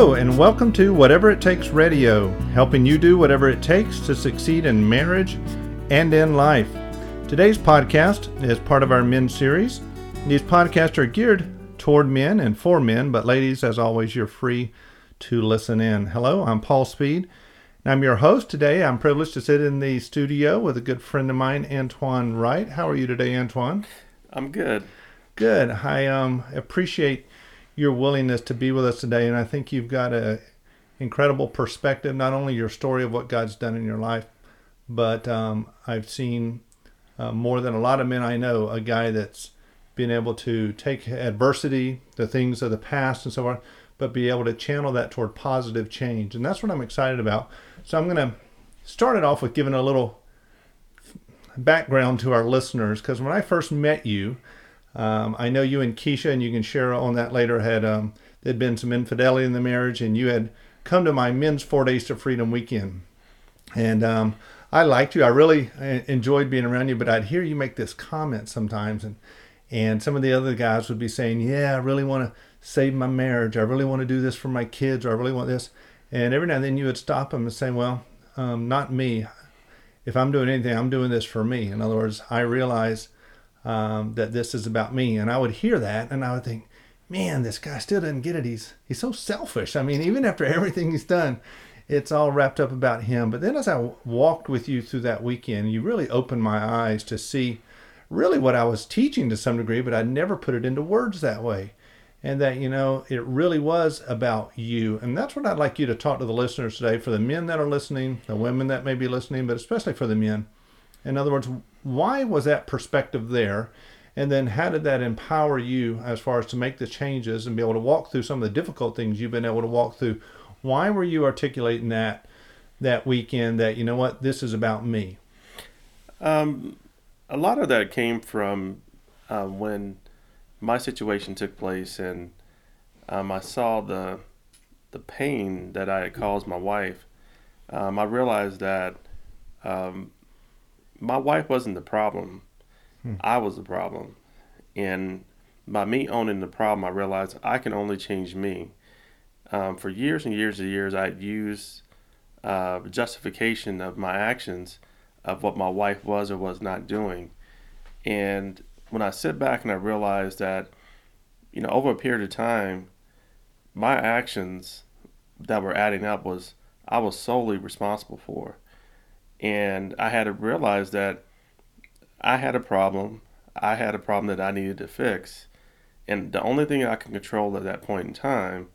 Hello, and welcome to Whatever It Takes Radio, helping you do whatever it takes to succeed in marriage and in life. Today's podcast is part of our men series. These podcasts are geared toward men and for men, but ladies, as always, you're free to listen in. Hello, I'm Paul Speed. And I'm your host today. I'm privileged to sit in the studio with a good friend of mine, Antoine Wright. How are you today, Antoine? I'm good. Good. I um, appreciate your willingness to be with us today, and I think you've got an incredible perspective. Not only your story of what God's done in your life, but um, I've seen uh, more than a lot of men I know a guy that's been able to take adversity, the things of the past, and so on, but be able to channel that toward positive change, and that's what I'm excited about. So I'm going to start it off with giving a little background to our listeners because when I first met you. Um, I know you and Keisha, and you can share on that later, had um, there'd been some infidelity in the marriage, and you had come to my men's Four Days to Freedom weekend. And um, I liked you. I really uh, enjoyed being around you, but I'd hear you make this comment sometimes, and and some of the other guys would be saying, "Yeah, I really want to save my marriage. I really want to do this for my kids, or I really want this." And every now and then you would stop them and say, "Well, um, not me. If I'm doing anything, I'm doing this for me." In other words, I realize um, that this is about me. And I would hear that and I would think, man, this guy still doesn't get it. He's he's so selfish. I mean, even after everything he's done, it's all wrapped up about him. But then as I walked with you through that weekend, you really opened my eyes to see really what I was teaching to some degree, but I never put it into words that way. And that, you know, it really was about you. And that's what I'd like you to talk to the listeners today for the men that are listening, the women that may be listening, but especially for the men. In other words, why was that perspective there? And then how did that empower you as far as to make the changes and be able to walk through some of the difficult things you've been able to walk through? Why were you articulating that that weekend that, you know what, this is about me? Um, a lot of that came from uh, when my situation took place and um, I saw the the pain that I had caused my wife. Um, I realized that um, my wife wasn't the problem. Hmm. I was the problem. And by me owning the problem, I realized I can only change me. Um, for years and years and years, I'd used uh, justification of my actions of what my wife was or was not doing. And when I sit back and I realize that, you know, over a period of time, my actions that were adding up was I was solely responsible for. And I had to realize that I had a problem. I had a problem that I needed to fix. And the only thing I could control at that point in time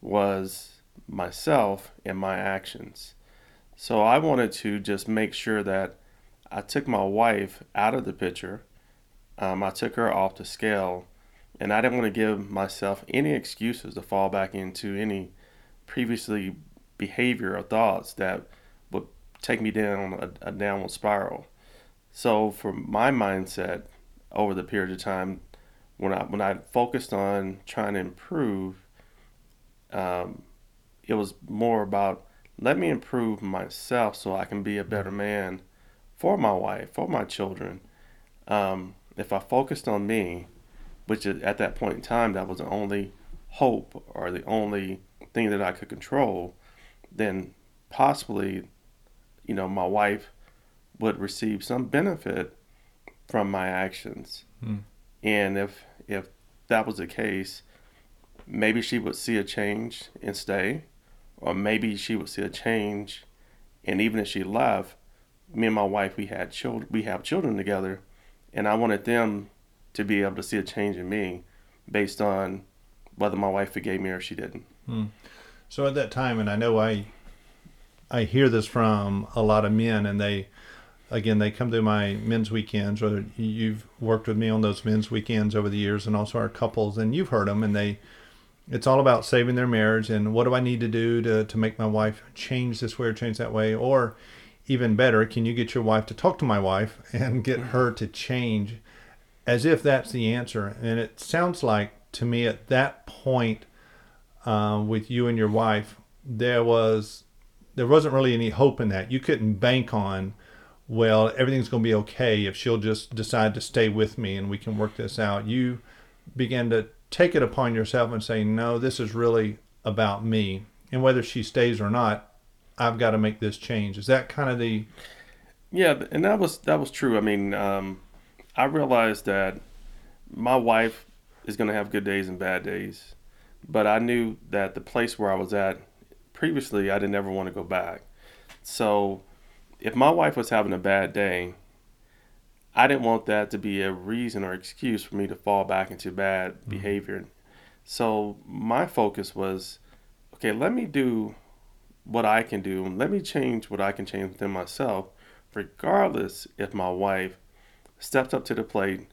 was myself and my actions. So I wanted to just make sure that I took my wife out of the picture. Um, I took her off the scale. And I didn't want to give myself any excuses to fall back into any previously behavior or thoughts that take me down a, a downward spiral. So for my mindset over the period of time, when I when I focused on trying to improve, um, it was more about let me improve myself so I can be a better man for my wife, for my children. Um, if I focused on me, which at that point in time that was the only hope or the only thing that I could control, then possibly you know, my wife would receive some benefit from my actions. Hmm. And if if that was the case, maybe she would see a change and stay, or maybe she would see a change, and even if she left, me and my wife we had children, we have children together, and I wanted them to be able to see a change in me, based on whether my wife forgave me or she didn't. Hmm. So at that time, and I know I I hear this from a lot of men, and they, again, they come to my men's weekends, or you've worked with me on those men's weekends over the years, and also our couples, and you've heard them, and they, it's all about saving their marriage, and what do I need to do to to make my wife change this way or change that way, or even better, can you get your wife to talk to my wife and get her to change, as if that's the answer, and it sounds like to me at that point. Uh, with you and your wife, there was there wasn't really any hope in that. You couldn't bank on, well, everything's going to be okay if she'll just decide to stay with me and we can work this out. You began to take it upon yourself and say, no, this is really about me, and whether she stays or not, I've got to make this change. Is that kind of the Yeah, and that was that was true. I mean, um, I realized that my wife is going to have good days and bad days, but I knew that the place where I was at previously, I didn't ever want to go back. So, if my wife was having a bad day, I didn't want that to be a reason or excuse for me to fall back into bad mm-hmm. behavior. So my focus was, okay, let me do what I can do. Let me change what I can change within myself, regardless if my wife steps up to the plate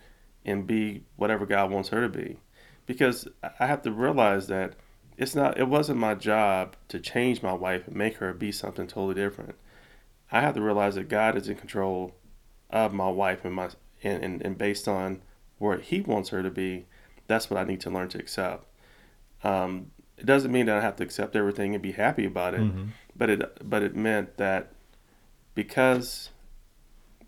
and be whatever God wants her to be. Because I have to realize that it's not it wasn't my job to change my wife and make her be something totally different. I have to realize that God is in control of my wife and my and, and, and based on where he wants her to be, that's what I need to learn to accept. Um, it doesn't mean that I have to accept everything and be happy about it, mm-hmm. but it but it meant that because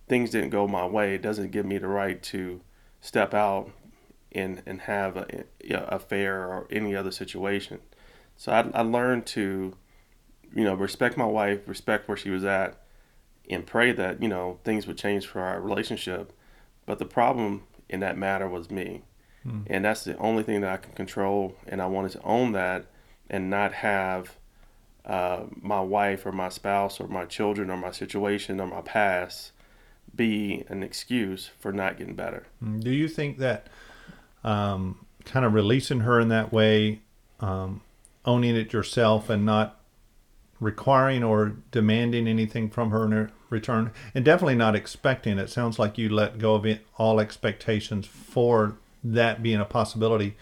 things didn't go my way, it doesn't give me the right to step out and and have a, a affair or any other situation. So I, I learned to, you know, respect my wife, respect where she was at, and pray that you know things would change for our relationship. But the problem in that matter was me, mm. and that's the only thing that I can control. And I wanted to own that and not have uh, my wife or my spouse or my children or my situation or my past be an excuse for not getting better. Hmm. Do you think that um, kind of releasing her in that way, um, owning it yourself, and not requiring or demanding anything from her in return, and definitely not expecting. It sounds like you let go of it, all expectations for that being a possibility.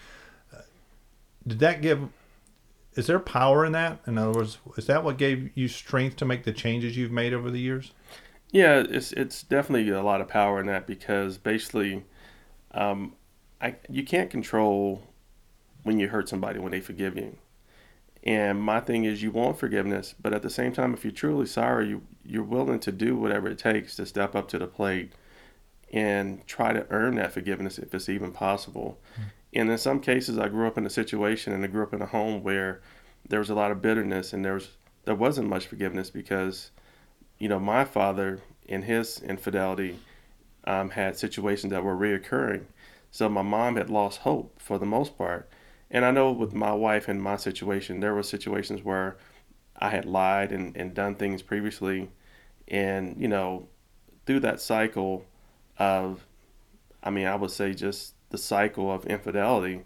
Did that give? Is there power in that? In other words, is that what gave you strength to make the changes you've made over the years? Yeah, it's it's definitely a lot of power in that because basically, um, I you can't control when you hurt somebody when they forgive you. And my thing is, you want forgiveness, but at the same time, if you're truly sorry, you you're willing to do whatever it takes to step up to the plate and try to earn that forgiveness if it's even possible. Mm. And in some cases, I grew up in a situation and I grew up in a home where there was a lot of bitterness and there was there wasn't much forgiveness because, you know, my father in his infidelity um, had situations that were reoccurring. So my mom had lost hope for the most part and I know with my wife and my situation, there were situations where I had lied and, and done things previously. And, you know, through that cycle of, I mean, I would say just the cycle of infidelity,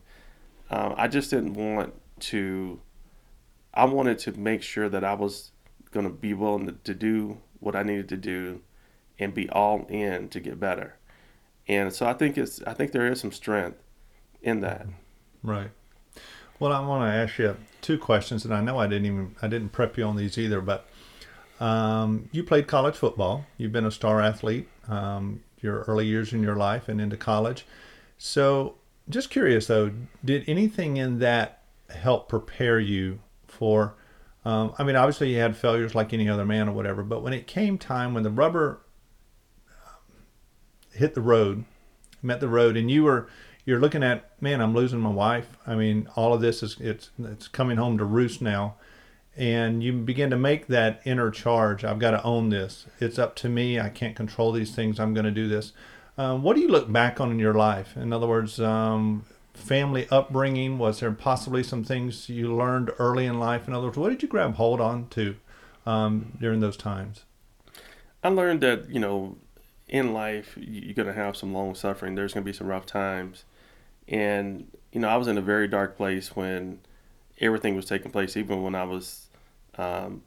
uh, I just didn't want to, I wanted to make sure that I was going to be willing to do what I needed to do and be all in to get better. And so I think it's, I think there is some strength in that. Right. Well, I want to ask you two questions, and I know I didn't even I didn't prep you on these either. But um, you played college football. You've been a star athlete um, your early years in your life and into college. So, just curious though, did anything in that help prepare you for? Um, I mean, obviously you had failures like any other man or whatever, but when it came time when the rubber hit the road, met the road, and you were you're looking at man i'm losing my wife. I mean all of this is it's it's coming home to roost now. And you begin to make that inner charge. I've got to own this. It's up to me. I can't control these things. I'm going to do this. Um, what do you look back on in your life? In other words um, family upbringing was there possibly some things you learned early in life? In other words what did you grab hold on to um, during those times? I learned that you know in life you're going to have some long suffering there's going to be some rough times and, you know, I was in a very dark place when everything was taking place, even when I was um,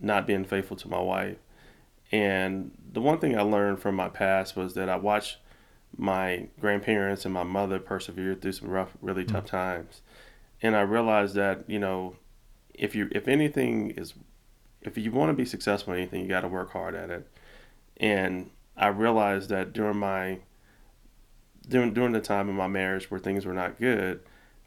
not being faithful to my wife. And the one thing I learned from my past was that I watched my grandparents and my mother persevere through some rough, really mm-hmm. tough times. And I realized that, you know, if you if anything is if you want to be successful in anything, you got to work hard at it. And I realized that during my during during the time in my marriage where things were not good,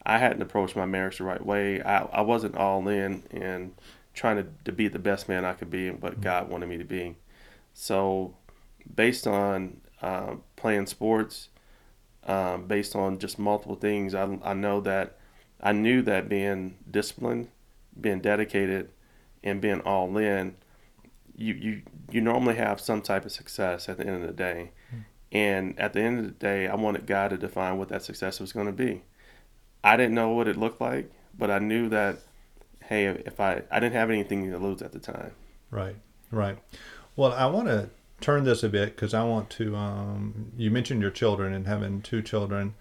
I hadn't approached my marriage the right way. I, I wasn't all in and trying to, to be the best man I could be and what mm-hmm. God wanted me to be. So, based on uh, playing sports, um, based on just multiple things, I, I know that I knew that being disciplined being dedicated and being all in, you you you normally have some type of success at the end of the day. Mm. And at the end of the day, I wanted God to define what that success was going to be. I didn't know what it looked like, but I knew that hey, if I I didn't have anything to lose at the time. Right. Right. Well, I want to turn this a bit because I want to. Um, you mentioned your children and having two children,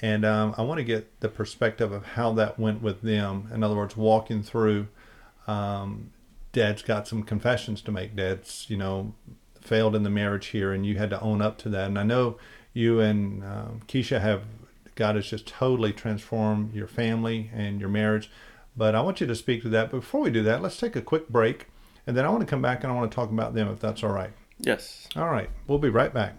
and um, I want to get the perspective of how that went with them. In other words, walking through. Um, Dad's got some confessions to make. Dad's, you know, failed in the marriage here, and you had to own up to that. And I know you and um, Keisha have God has just totally transformed your family and your marriage. But I want you to speak to that. But before we do that, let's take a quick break, and then I want to come back and I want to talk about them if that's all right. Yes. All right. We'll be right back.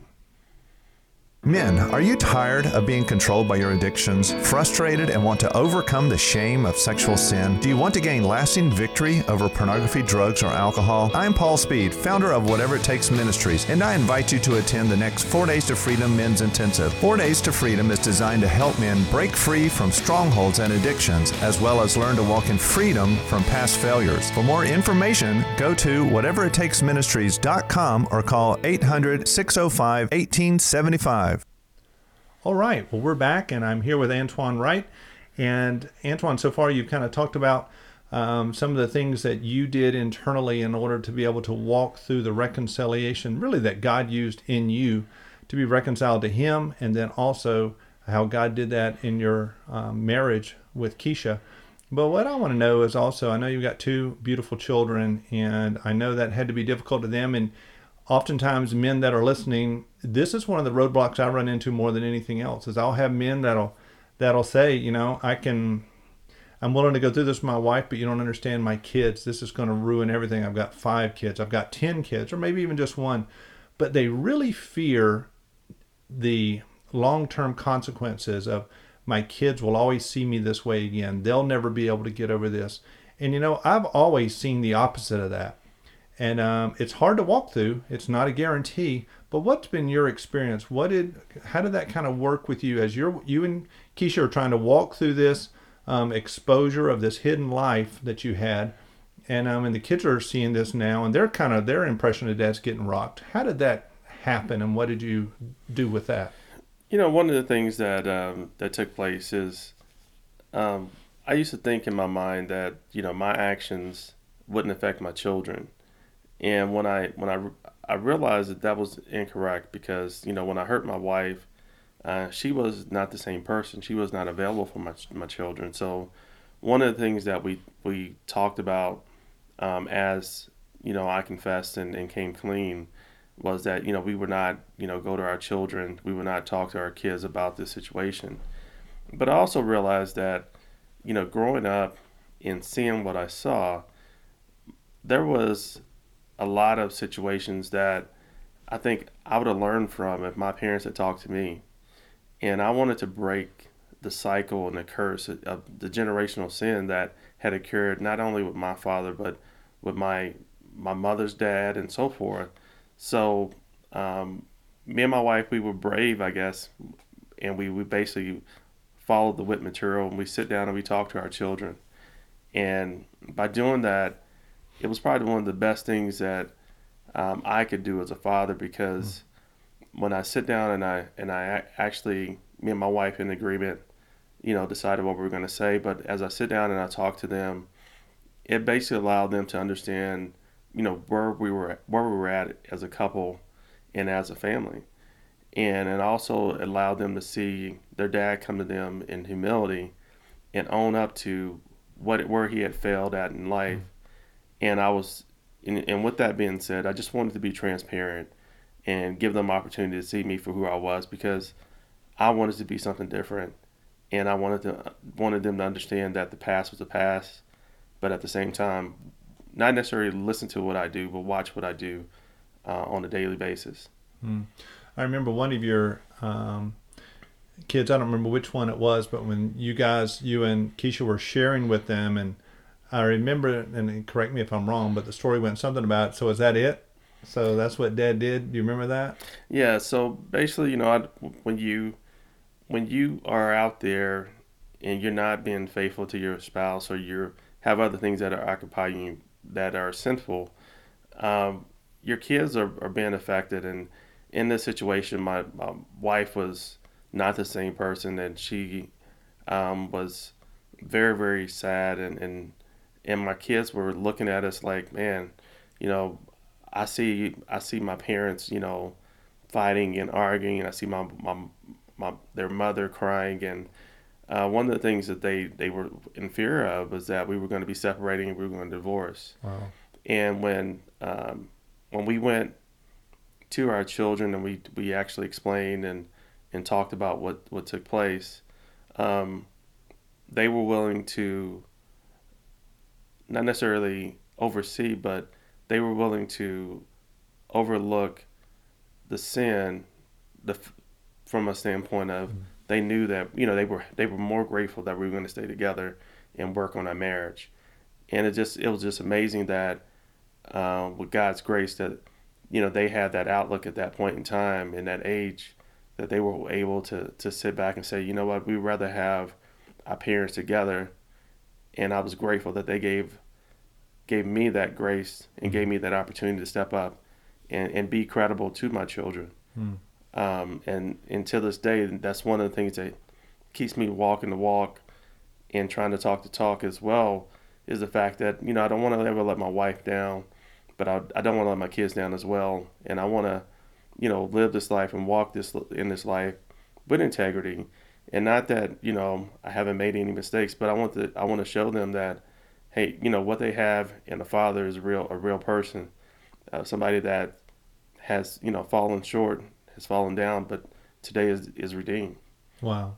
Men, are you tired of being controlled by your addictions, frustrated, and want to overcome the shame of sexual sin? Do you want to gain lasting victory over pornography, drugs, or alcohol? I'm Paul Speed, founder of Whatever It Takes Ministries, and I invite you to attend the next Four Days to Freedom Men's Intensive. Four Days to Freedom is designed to help men break free from strongholds and addictions, as well as learn to walk in freedom from past failures. For more information, go to whateverittakesministries.com or call 800 605 1875. All right. Well, we're back, and I'm here with Antoine Wright. And Antoine, so far you've kind of talked about um, some of the things that you did internally in order to be able to walk through the reconciliation, really that God used in you to be reconciled to Him, and then also how God did that in your um, marriage with Keisha. But what I want to know is also, I know you've got two beautiful children, and I know that had to be difficult to them. And oftentimes men that are listening this is one of the roadblocks i run into more than anything else is i'll have men that'll that'll say you know i can i'm willing to go through this with my wife but you don't understand my kids. This is going to ruin everything. I've got five kids. I've got ten kids or maybe even just one. But they really fear the long-term consequences of my kids will always see me this way again. They'll never be able to get over this. And you know i've always seen the opposite of that and um, it's hard to walk through. It's not a guarantee. But what's been your experience? What did, how did that kind of work with you as you're, you and Keisha are trying to walk through this um, exposure of this hidden life that you had, and um, and the kids are seeing this now, and they're kind of their impression of dad's getting rocked. How did that happen, and what did you do with that? You know, one of the things that um, that took place is, um, I used to think in my mind that you know my actions wouldn't affect my children and when I when I I realized that that was incorrect because you know when I hurt my wife, uh, she was not the same person. She was not available for my my children. So one of the things that we we talked about um, as you know I confessed and, and came clean was that you know we would not you know go to our children we would not talk to our kids about this situation but i also realized that you know growing up and seeing what i saw there was a lot of situations that I think I would have learned from if my parents had talked to me. And I wanted to break the cycle and the curse of the generational sin that had occurred not only with my father but with my my mother's dad and so forth. So um, me and my wife we were brave, I guess, and we, we basically followed the WIT material and we sit down and we talk to our children. And by doing that, it was probably one of the best things that um, I could do as a father because mm. when I sit down and I and I actually me and my wife in agreement, you know, decided what we were going to say. But as I sit down and I talk to them, it basically allowed them to understand, you know, where we were where we were at as a couple and as a family, and it also allowed them to see their dad come to them in humility and own up to what where he had failed at in life. Mm and I was, and, and with that being said, I just wanted to be transparent and give them opportunity to see me for who I was because I wanted to be something different, and I wanted to wanted them to understand that the past was the past, but at the same time, not necessarily listen to what I do, but watch what I do uh, on a daily basis. Mm. I remember one of your um, kids. I don't remember which one it was, but when you guys, you and Keisha, were sharing with them and I remember, and correct me if I'm wrong, but the story went something about. So is that it? So that's what Dad did. Do you remember that? Yeah. So basically, you know, I, when you when you are out there and you're not being faithful to your spouse or you're have other things that are occupying you that are sinful, um, your kids are, are being affected. And in this situation, my, my wife was not the same person, and she um, was very, very sad. And, and and my kids were looking at us like, man, you know, I see I see my parents, you know, fighting and arguing, and I see my my, my their mother crying, and uh, one of the things that they they were in fear of was that we were going to be separating and we were going to divorce. Wow. And when um, when we went to our children and we we actually explained and and talked about what what took place, um, they were willing to not necessarily oversee, but they were willing to overlook the sin, the from a standpoint of mm-hmm. they knew that you know they were they were more grateful that we were going to stay together and work on our marriage, and it just it was just amazing that uh, with God's grace that you know they had that outlook at that point in time in that age that they were able to to sit back and say you know what we'd rather have our parents together and I was grateful that they gave gave me that grace and gave me that opportunity to step up and, and be credible to my children. Mm. Um, and until this day, that's one of the things that keeps me walking the walk and trying to talk the talk as well. Is the fact that you know I don't want to ever let my wife down, but I, I don't want to let my kids down as well. And I want to, you know, live this life and walk this in this life with integrity and not that you know I haven't made any mistakes, but I want to I want to show them that hey, you know what they have in a father is real a real person, uh, somebody that has you know fallen short, has fallen down, but today is is redeemed. Wow,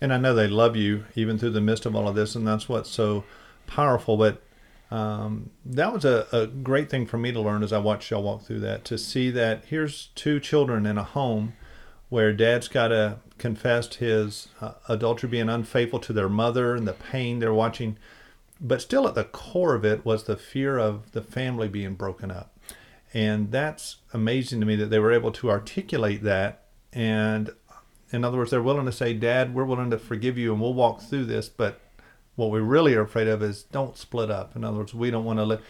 and I know they love you even through the midst of all of this, and that's what's so powerful. But um, that was a, a great thing for me to learn as I watched y'all walk through that to see that here's two children in a home where dad's got to confess his uh, adultery being unfaithful to their mother and the pain they're watching. But still at the core of it was the fear of the family being broken up. And that's amazing to me that they were able to articulate that. And in other words they're willing to say dad we're willing to forgive you and we'll walk through this but what we really are afraid of is don't split up. In other words we don't want to live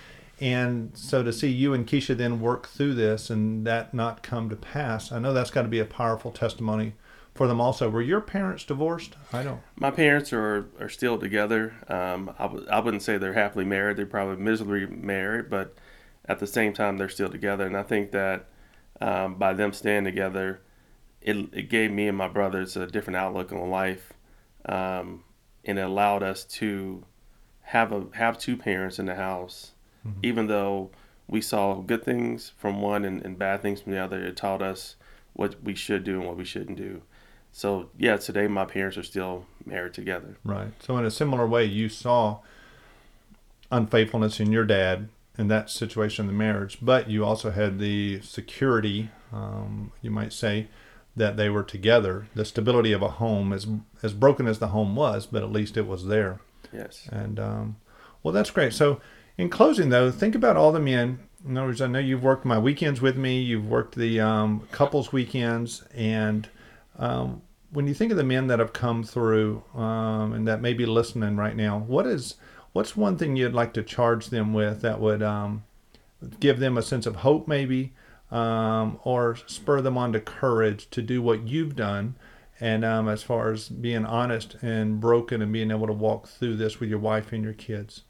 and so to see you and Keisha then work through this and that not come to pass i know that's got to be a powerful testimony for them also. Were your parents divorced? I don't. My parents are, are still together. Um, I w- I wouldn't say they're happily married. They're probably miserably married, but at the same time, they're still together. And I think that um, by them staying together, it, it gave me and my brothers a different outlook on life. Um, and it allowed us to have a have two parents in the house, mm-hmm. even though we saw good things from one and, and bad things from the other. It taught us what we should do and what we shouldn't do so yeah, today my parents are still married together. Right. So in a similar way, you saw unfaithfulness in your dad in that situation in the marriage, but you also had the security, um, you might say, that they were together. The stability of a home, as as broken as the home was, but at least it was there. Yes. And um, well, that's great. So in closing, though, think about all the men. In other words, I know you've worked my weekends with me. You've worked the um, couples weekends, and um, when you think of the men that have come through um, and that may be listening right now, what is what's one thing you'd like to charge them with that would um, give them a sense of hope, maybe, um, or spur them on to courage to do what you've done? And um, as far as being honest and broken and being able to walk through this with your wife and your kids.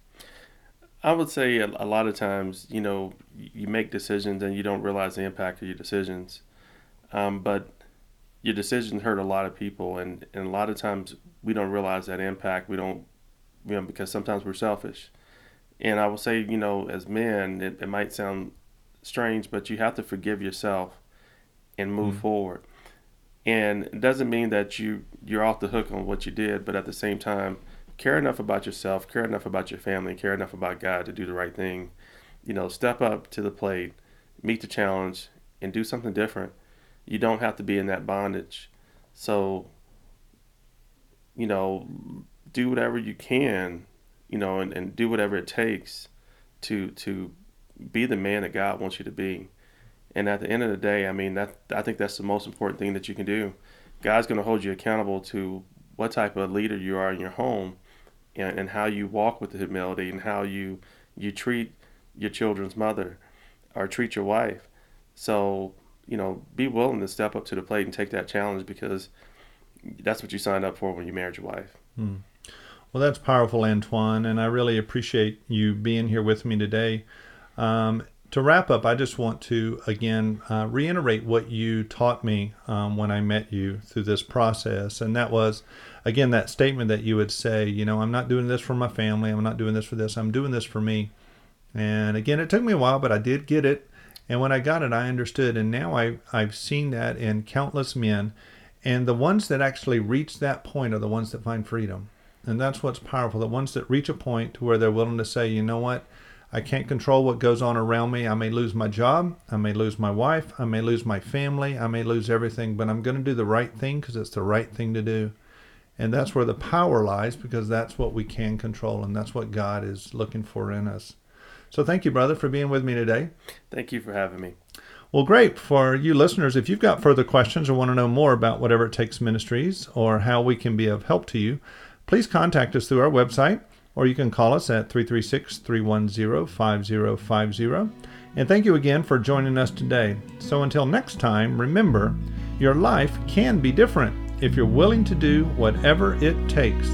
I would say a, a lot of times, you know, you make decisions and you don't realize the impact of your decisions. Um, but your decisions hurt a lot of people, and, and a lot of times we don't realize that impact. We don't, you know, because sometimes we're selfish. And I will say, you know, as men, it, it might sound strange, but you have to forgive yourself and move mm forward. And it doesn't mean that you you're off the hook on what you did, but at the same time, care enough about yourself, care enough about your family, care enough about God to do the right thing. You know, step up to the plate, meet the challenge, and do something different you don't have to be in that bondage. So, you know, do whatever you can, you know, and, and do whatever it takes to to be the man that God wants you to be. And at the end of the day, I mean that I think that's the most important thing that you can do. God's going to hold you accountable to what type of leader you are in your home, and, and how you walk with the humility and how you you treat your children's mother or treat your wife. So, you know, be willing to step up to the plate and take that challenge because that's what you signed up for when you married your wife. Hmm. Well, that's powerful, Antoine, and I really appreciate you being here with me today. Um, to wrap up, I just want to again uh, reiterate what you taught me um, when I met you through this process, and that was again that statement that you would say, you know, I'm not doing this for my family, I'm not doing this for this, I'm doing this for me. And again, it took me a while, but I did get it. And when I got it, I understood. And now I, I've seen that in countless men. And the ones that actually reach that point are the ones that find freedom. And that's what's powerful. The ones that reach a point to where they're willing to say, you know what? I can't control what goes on around me. I may lose my job. I may lose my wife. I may lose my family. I may lose everything, but I'm going to do the right thing because it's the right thing to do. And that's where the power lies because that's what we can control and that's what God is looking for in us. So thank you, brother, for being with me today. Thank you for having me. Well, great. For you listeners, if you've got further questions or want to know more about Whatever It Takes Ministries or how we can be of help to you, please contact us through our website or you can call us at 336 310 5050. And thank you again for joining us today. So until next time, remember, your life can be different if you're willing to do whatever it takes.